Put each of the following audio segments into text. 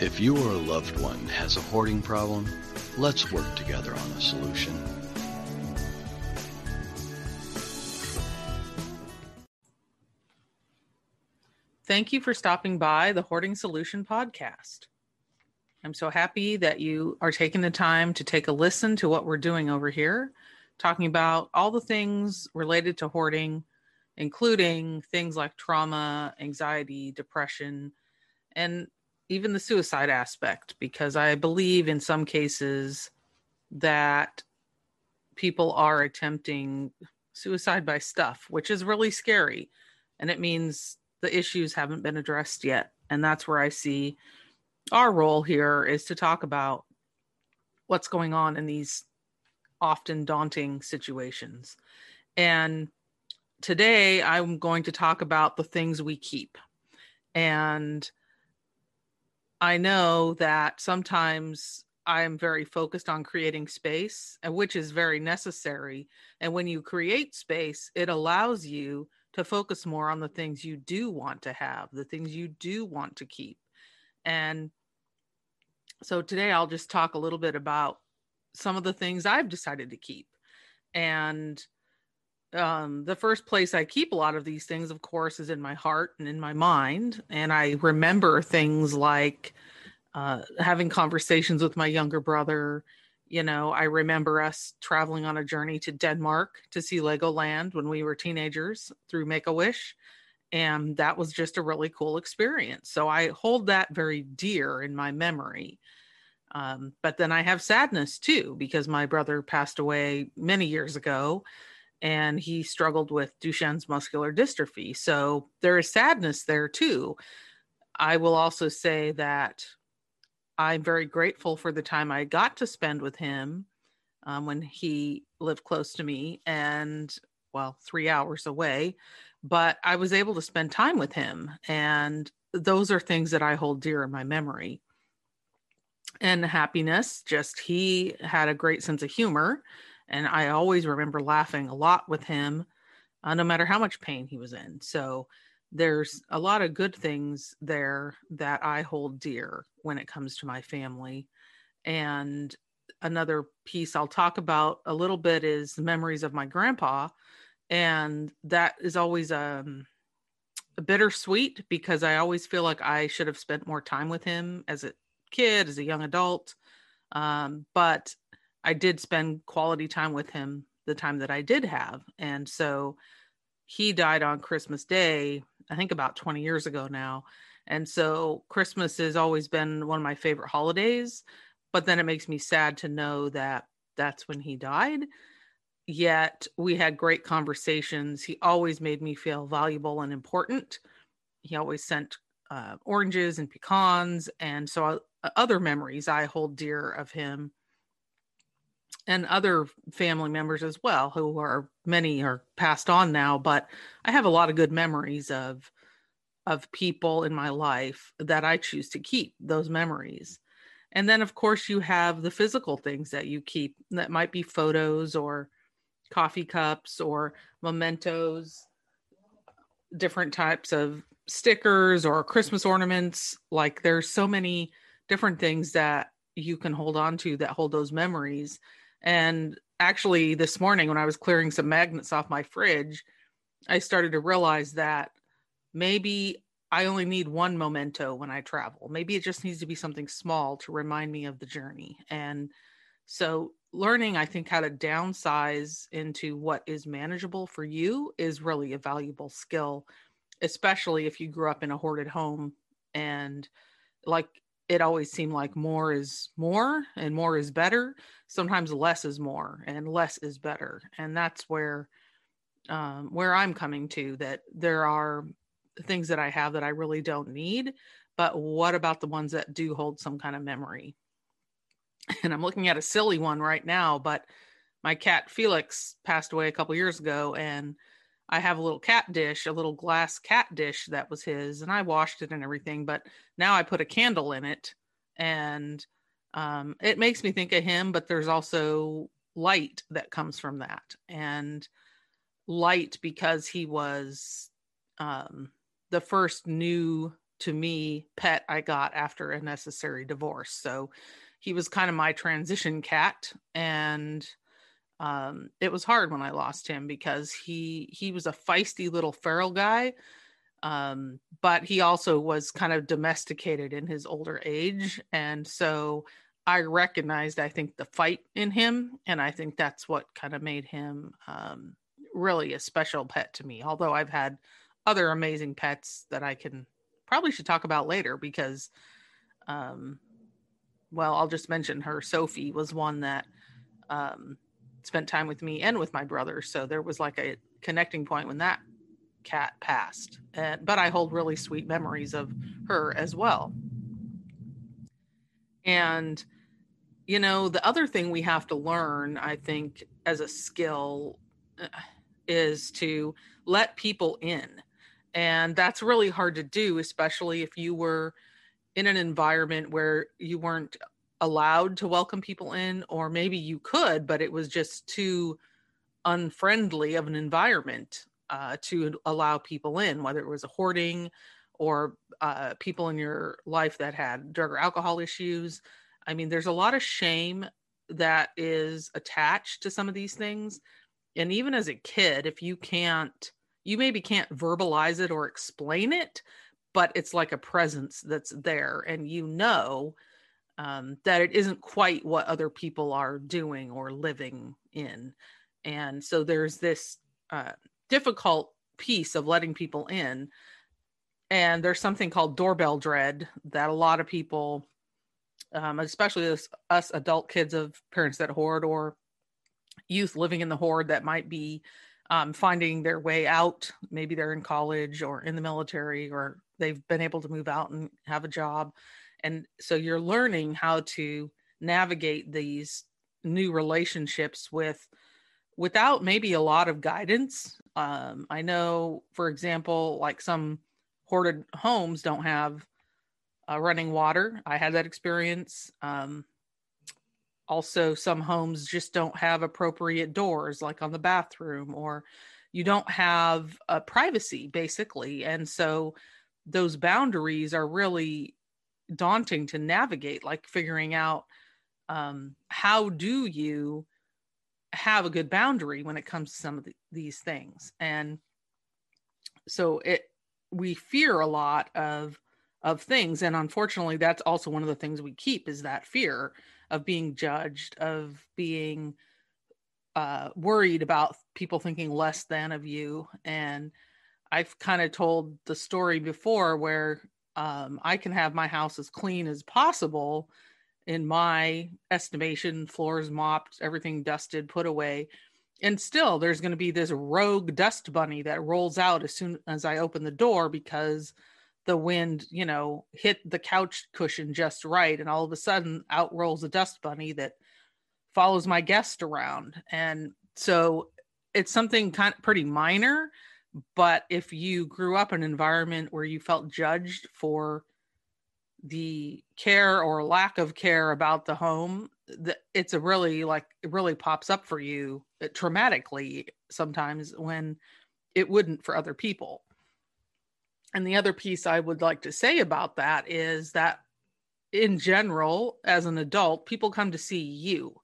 If you or a loved one has a hoarding problem, let's work together on a solution. Thank you for stopping by the Hoarding Solution podcast. I'm so happy that you are taking the time to take a listen to what we're doing over here, talking about all the things related to hoarding, including things like trauma, anxiety, depression, and even the suicide aspect, because I believe in some cases that people are attempting suicide by stuff, which is really scary. And it means the issues haven't been addressed yet. And that's where I see our role here is to talk about what's going on in these often daunting situations. And today I'm going to talk about the things we keep. And I know that sometimes I'm very focused on creating space, which is very necessary. And when you create space, it allows you to focus more on the things you do want to have, the things you do want to keep. And so today I'll just talk a little bit about some of the things I've decided to keep. And um, the first place I keep a lot of these things, of course, is in my heart and in my mind. And I remember things like uh, having conversations with my younger brother. You know, I remember us traveling on a journey to Denmark to see Legoland when we were teenagers through Make a Wish. And that was just a really cool experience. So I hold that very dear in my memory. Um, but then I have sadness too, because my brother passed away many years ago and he struggled with Duchenne's muscular dystrophy. So there is sadness there too. I will also say that I'm very grateful for the time I got to spend with him um, when he lived close to me and, well, three hours away. But I was able to spend time with him. And those are things that I hold dear in my memory. And happiness, just he had a great sense of humor and I always remember laughing a lot with him, uh, no matter how much pain he was in. So there's a lot of good things there that I hold dear when it comes to my family. And another piece I'll talk about a little bit is the memories of my grandpa. And that is always um, a bittersweet because I always feel like I should have spent more time with him as a kid, as a young adult. Um, but I did spend quality time with him the time that I did have. And so he died on Christmas Day, I think about 20 years ago now. And so Christmas has always been one of my favorite holidays. But then it makes me sad to know that that's when he died. Yet we had great conversations. He always made me feel valuable and important. He always sent uh, oranges and pecans. And so uh, other memories I hold dear of him and other family members as well who are many are passed on now but i have a lot of good memories of of people in my life that i choose to keep those memories. And then of course you have the physical things that you keep that might be photos or coffee cups or mementos different types of stickers or christmas ornaments. Like there's so many different things that you can hold on to that hold those memories and actually, this morning when I was clearing some magnets off my fridge, I started to realize that maybe I only need one memento when I travel. Maybe it just needs to be something small to remind me of the journey. And so, learning, I think, how to downsize into what is manageable for you is really a valuable skill, especially if you grew up in a hoarded home and like it always seemed like more is more and more is better. Sometimes less is more and less is better. And that's where um, where I'm coming to that there are things that I have that I really don't need, but what about the ones that do hold some kind of memory? And I'm looking at a silly one right now, but my cat Felix passed away a couple years ago and I have a little cat dish, a little glass cat dish that was his, and I washed it and everything. But now I put a candle in it, and um, it makes me think of him. But there's also light that comes from that, and light because he was um, the first new to me pet I got after a necessary divorce. So he was kind of my transition cat and um, it was hard when I lost him because he he was a feisty little feral guy, um, but he also was kind of domesticated in his older age, and so I recognized I think the fight in him, and I think that's what kind of made him um, really a special pet to me. Although I've had other amazing pets that I can probably should talk about later because, um, well, I'll just mention her. Sophie was one that um, spent time with me and with my brother. So there was like a connecting point when that cat passed. And, but I hold really sweet memories of her as well. And, you know, the other thing we have to learn, I think, as a skill uh, is to let people in. And that's really hard to do, especially if you were in an environment where you weren't allowed to welcome people in, or maybe you could, but it was just too unfriendly of an environment uh, to allow people in, whether it was a hoarding or uh, people in your life that had drug or alcohol issues. I mean, there's a lot of shame that is attached to some of these things. And even as a kid, if you can't, you maybe can't verbalize it or explain it, but it's like a presence that's there and you know um, that it isn't quite what other people are doing or living in. And so there's this uh, difficult piece of letting people in. And there's something called doorbell dread that a lot of people, um, especially us, us adult kids of parents that hoard or youth living in the hoard that might be um, finding their way out. Maybe they're in college or in the military or they've been able to move out and have a job and so you're learning how to navigate these new relationships with without maybe a lot of guidance. Um, i know for example like some hoarded homes don't have uh, running water. I had that experience. Um, also some homes just don't have appropriate doors like on the bathroom or you don't have a privacy basically. And so those boundaries are really daunting to navigate like figuring out um, how do you have a good boundary when it comes to some of the, these things? And so it we fear a lot of of things. And unfortunately that's also one of the things we keep is that fear of being judged of being uh, worried about people thinking less than of you. And i've kind of told the story before where um, I can have my house as clean as possible in my estimation, floors mopped, everything dusted, put away. And still, there's going to be this rogue dust bunny that rolls out as soon as I open the door because the wind, you know, hit the couch cushion just right. And all of a sudden, out rolls a dust bunny that follows my guest around. And so it's something kind of pretty minor, but if you grew up in an environment where you felt judged for the care or lack of care about the home it's a really like it really pops up for you uh, traumatically sometimes when it wouldn't for other people. And the other piece i would like to say about that is that in general as an adult people come to see you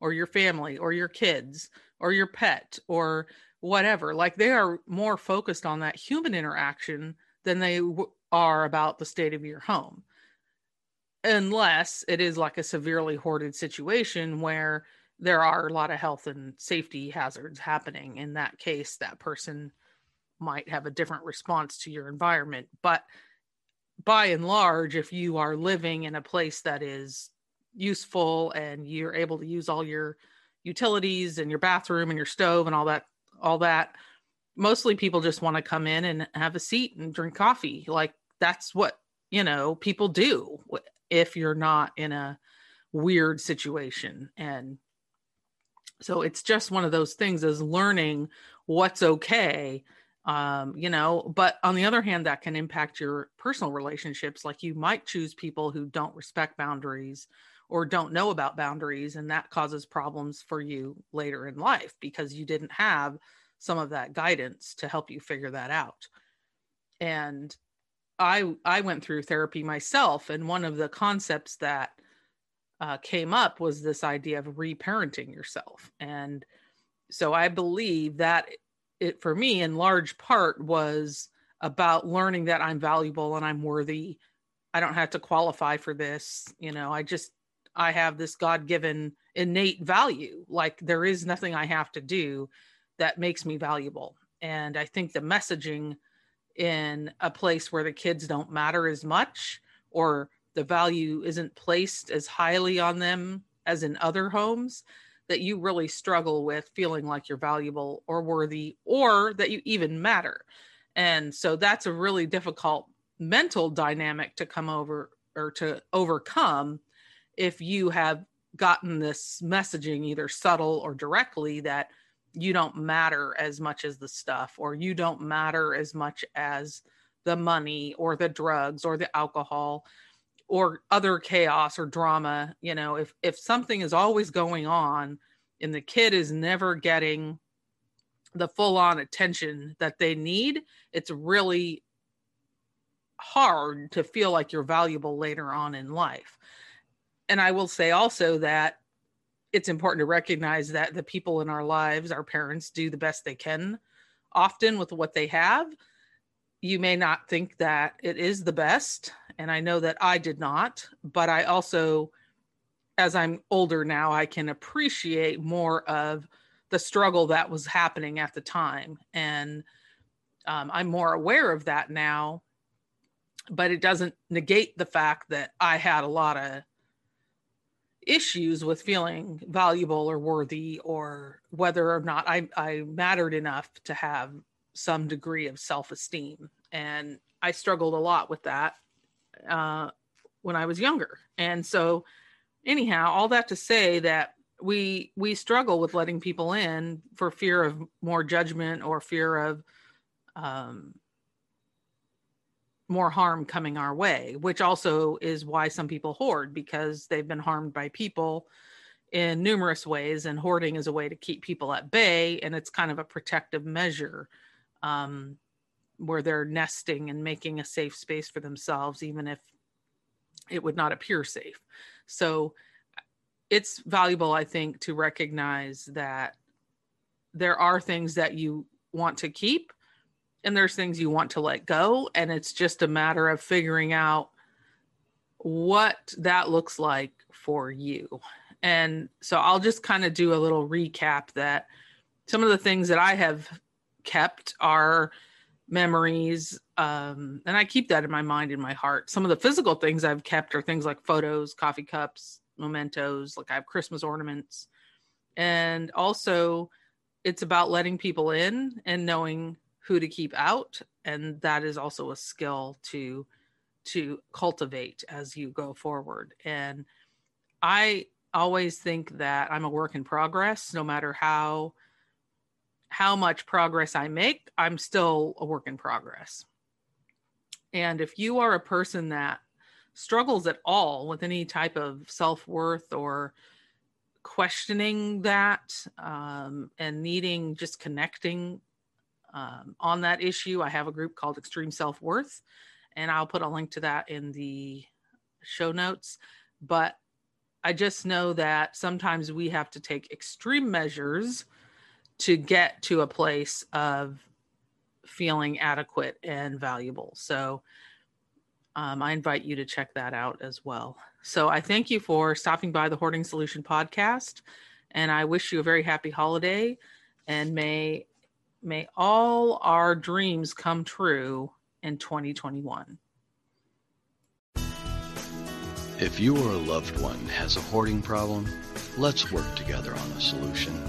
or your family or your kids or your pet or whatever like they are more focused on that human interaction than they w- are about the state of your home. Unless it is like a severely hoarded situation where there are a lot of health and safety hazards happening in that case that person might have a different response to your environment. But by and large if you are living in a place that is useful and you're able to use all your utilities and your bathroom and your stove and all that all that. Mostly people just want to come in and have a seat and drink coffee. Like that's what you know people do if you're not in a weird situation. And so it's just one of those things as learning what's okay um you know but on the other hand that can impact your personal relationships. Like you might choose people who don't respect boundaries or don't know about boundaries and that causes problems for you later in life because you didn't have some of that guidance to help you figure that out and I I went through therapy myself, and one of the concepts that uh, came up was this idea of reparenting yourself, and so I believe that it for me in large part was about learning that I'm valuable and I'm worthy. I don't have to qualify for this, you know. I just I have this God-given innate value. Like there is nothing I have to do that makes me valuable. And I think the messaging in a place where the kids don't matter as much or the value isn't placed as highly on them as in other homes that you really struggle with feeling like you're valuable or worthy or that you even matter. And so that's a really difficult mental dynamic to come over or to overcome if you have gotten this messaging either subtle or directly that you don't matter as much as the stuff or you don't matter as much as the money or the drugs or the alcohol or other chaos or drama you know if if something is always going on and the kid is never getting the full on attention that they need it's really hard to feel like you're valuable later on in life and i will say also that it's important to recognize that the people in our lives, our parents, do the best they can often with what they have. You may not think that it is the best. And I know that I did not, but I also, as I'm older now, I can appreciate more of the struggle that was happening at the time. And um, I'm more aware of that now, but it doesn't negate the fact that I had a lot of issues with feeling valuable or worthy or whether or not I, I mattered enough to have some degree of self-esteem and i struggled a lot with that uh, when i was younger. And so anyhow all that to say that we we struggle with letting people in for fear of more judgment or fear of um, more harm coming our way, which also is why some people hoard because they've been harmed by people in numerous ways. And hoarding is a way to keep people at bay, and it's kind of a protective measure um, where they're nesting and making a safe space for themselves, even if it would not appear safe. So it's valuable, I think, to recognize that there are things that you want to keep and there's things you want to let go and it's just a matter of figuring out what that looks like for you. And so i'll just kind of do a little recap that some of the things that i have kept are memories um, and i keep that in my mind in my heart. Some of the physical things i've kept are things like photos coffee cups mementos like i have christmas ornaments. And also it's about letting people in and knowing who to keep out and that is also a skill to to cultivate as you go forward. And i always think that i'm a work in progress. No matter how how much progress i make i'm still a work in progress. And if you are a person that struggles at all with any type of self-worth or questioning that um, and needing just connecting um, on that issue. I have a group called Extreme Self Worth, and I'll put a link to that in the show notes. But I just know that sometimes we have to take extreme measures to get to a place of feeling adequate and valuable. So um, I invite you to check that out as well. So I thank you for stopping by the Hoarding Solution podcast, and I wish you a very happy holiday. And may May all our dreams come true in 2021. If you or a loved one has a hoarding problem, let's work together on a solution.